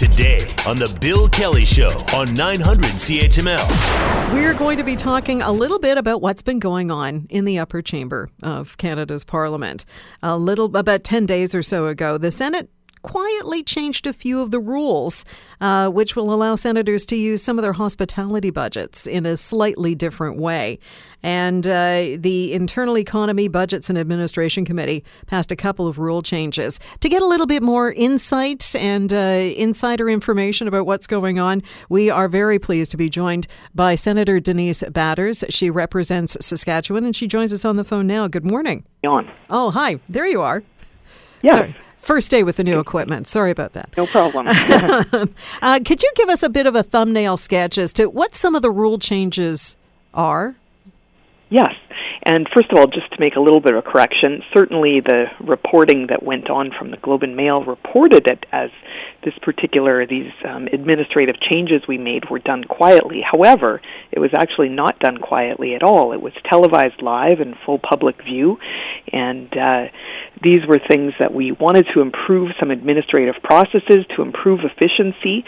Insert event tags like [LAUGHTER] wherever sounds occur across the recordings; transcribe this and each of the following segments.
today on The Bill Kelly Show on 900 CHML. We're going to be talking a little bit about what's been going on in the upper chamber of Canada's Parliament. A little, about 10 days or so ago, the Senate quietly changed a few of the rules, uh, which will allow senators to use some of their hospitality budgets in a slightly different way. And uh, the Internal Economy, Budgets and Administration Committee passed a couple of rule changes. To get a little bit more insight and uh, insider information about what's going on, we are very pleased to be joined by Senator Denise Batters. She represents Saskatchewan and she joins us on the phone now. Good morning. On. Oh, hi. There you are. Yes. Sorry. First day with the new equipment. Sorry about that. No problem. [LAUGHS] uh, could you give us a bit of a thumbnail sketch as to what some of the rule changes are? Yes. And first of all, just to make a little bit of a correction, certainly the reporting that went on from the Globe and Mail reported it as this particular, these um, administrative changes we made were done quietly. However, it was actually not done quietly at all. It was televised live in full public view, and uh, these were things that we wanted to improve some administrative processes, to improve efficiency,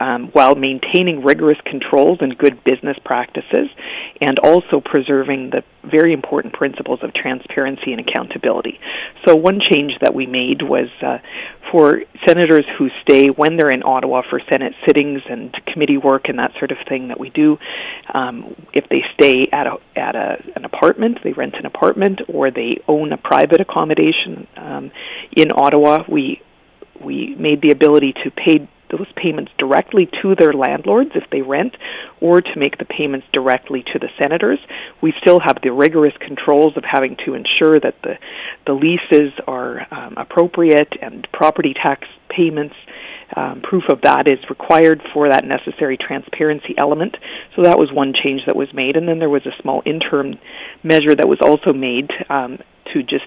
um, while maintaining rigorous controls and good business practices, and also preserving the very important principles of transparency and accountability. So, one change that we made was uh, for senators who stay when they're in Ottawa for Senate sittings and committee work and that sort of thing that we do. Um, if they stay at a at a, an apartment, they rent an apartment, or they own a private accommodation um, in Ottawa, we we made the ability to pay those payments directly to their landlords if they rent, or to make the payments directly to the senators. We still have the rigorous controls of having to ensure that the the leases are um, appropriate and property tax payments. Um, proof of that is required for that necessary transparency element. So that was one change that was made, and then there was a small interim measure that was also made um, to just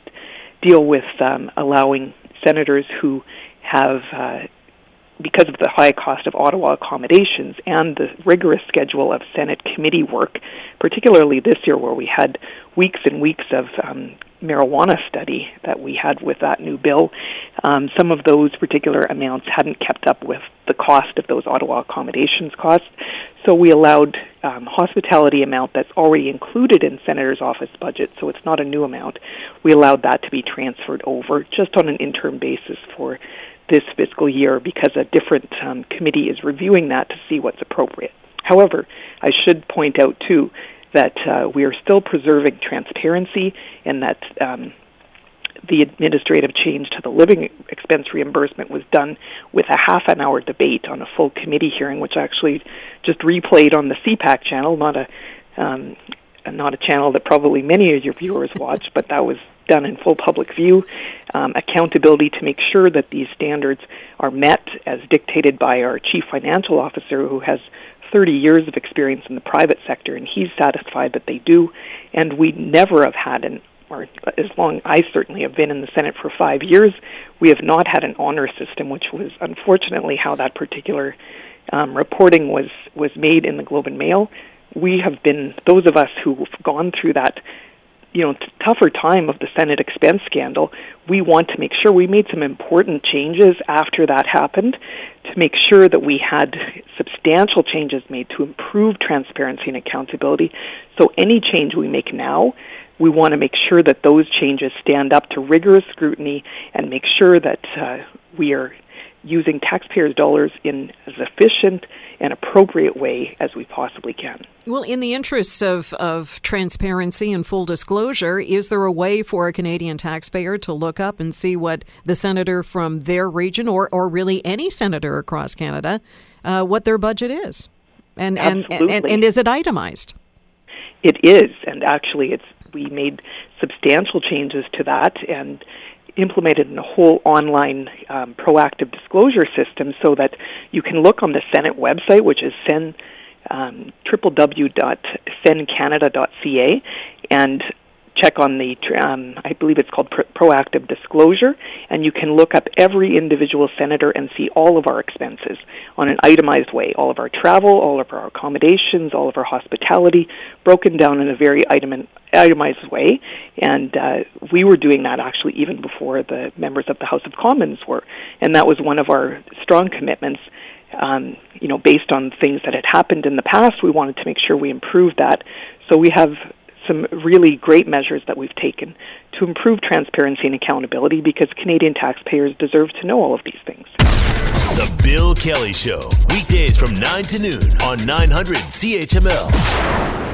deal with um, allowing senators who have uh, because of the high cost of Ottawa accommodations and the rigorous schedule of Senate committee work, particularly this year where we had weeks and weeks of um, marijuana study that we had with that new bill, um, some of those particular amounts hadn't kept up with the cost of those Ottawa accommodations costs. So we allowed um, hospitality amount that's already included in Senator's office budget, so it's not a new amount. We allowed that to be transferred over just on an interim basis for this fiscal year because a different um, committee is reviewing that to see what's appropriate. However, I should point out too that uh, we are still preserving transparency and that um, the administrative change to the living expense reimbursement was done with a half an hour debate on a full committee hearing, which actually just replayed on the CPAC channel, not a um, not a channel that probably many of your viewers watch, but that was done in full public view, um, accountability to make sure that these standards are met as dictated by our chief financial officer who has 30 years of experience in the private sector and he's satisfied that they do. And we never have had an or as long I certainly have been in the Senate for 5 years we have not had an honor system which was unfortunately how that particular um, reporting was was made in the Globe and Mail. We have been those of us who've gone through that you know, t- tougher time of the Senate expense scandal, we want to make sure we made some important changes after that happened to make sure that we had substantial changes made to improve transparency and accountability. So any change we make now, we want to make sure that those changes stand up to rigorous scrutiny and make sure that uh, we are using taxpayers' dollars in as efficient and appropriate way as we possibly can. Well, in the interests of, of transparency and full disclosure, is there a way for a Canadian taxpayer to look up and see what the senator from their region or, or really any senator across Canada, uh, what their budget is? And, and, and, and is it itemized? It is, and actually, it's we made substantial changes to that, and implemented in a whole online um, proactive disclosure system so that you can look on the Senate website, which is sen, um, www.sencanada.ca, and check on the, um, I believe it's called pro- proactive disclosure, and you can look up every individual senator and see all of our expenses on an itemized way. All of our travel, all of our accommodations, all of our hospitality, broken down in a very item- itemized way. And uh, we were doing that actually even before the members of the House of Commons were. And that was one of our strong commitments. Um, you know, based on things that had happened in the past, we wanted to make sure we improved that. So we have some really great measures that we've taken to improve transparency and accountability because Canadian taxpayers deserve to know all of these things. The Bill Kelly Show, weekdays from 9 to noon on 900 CHML.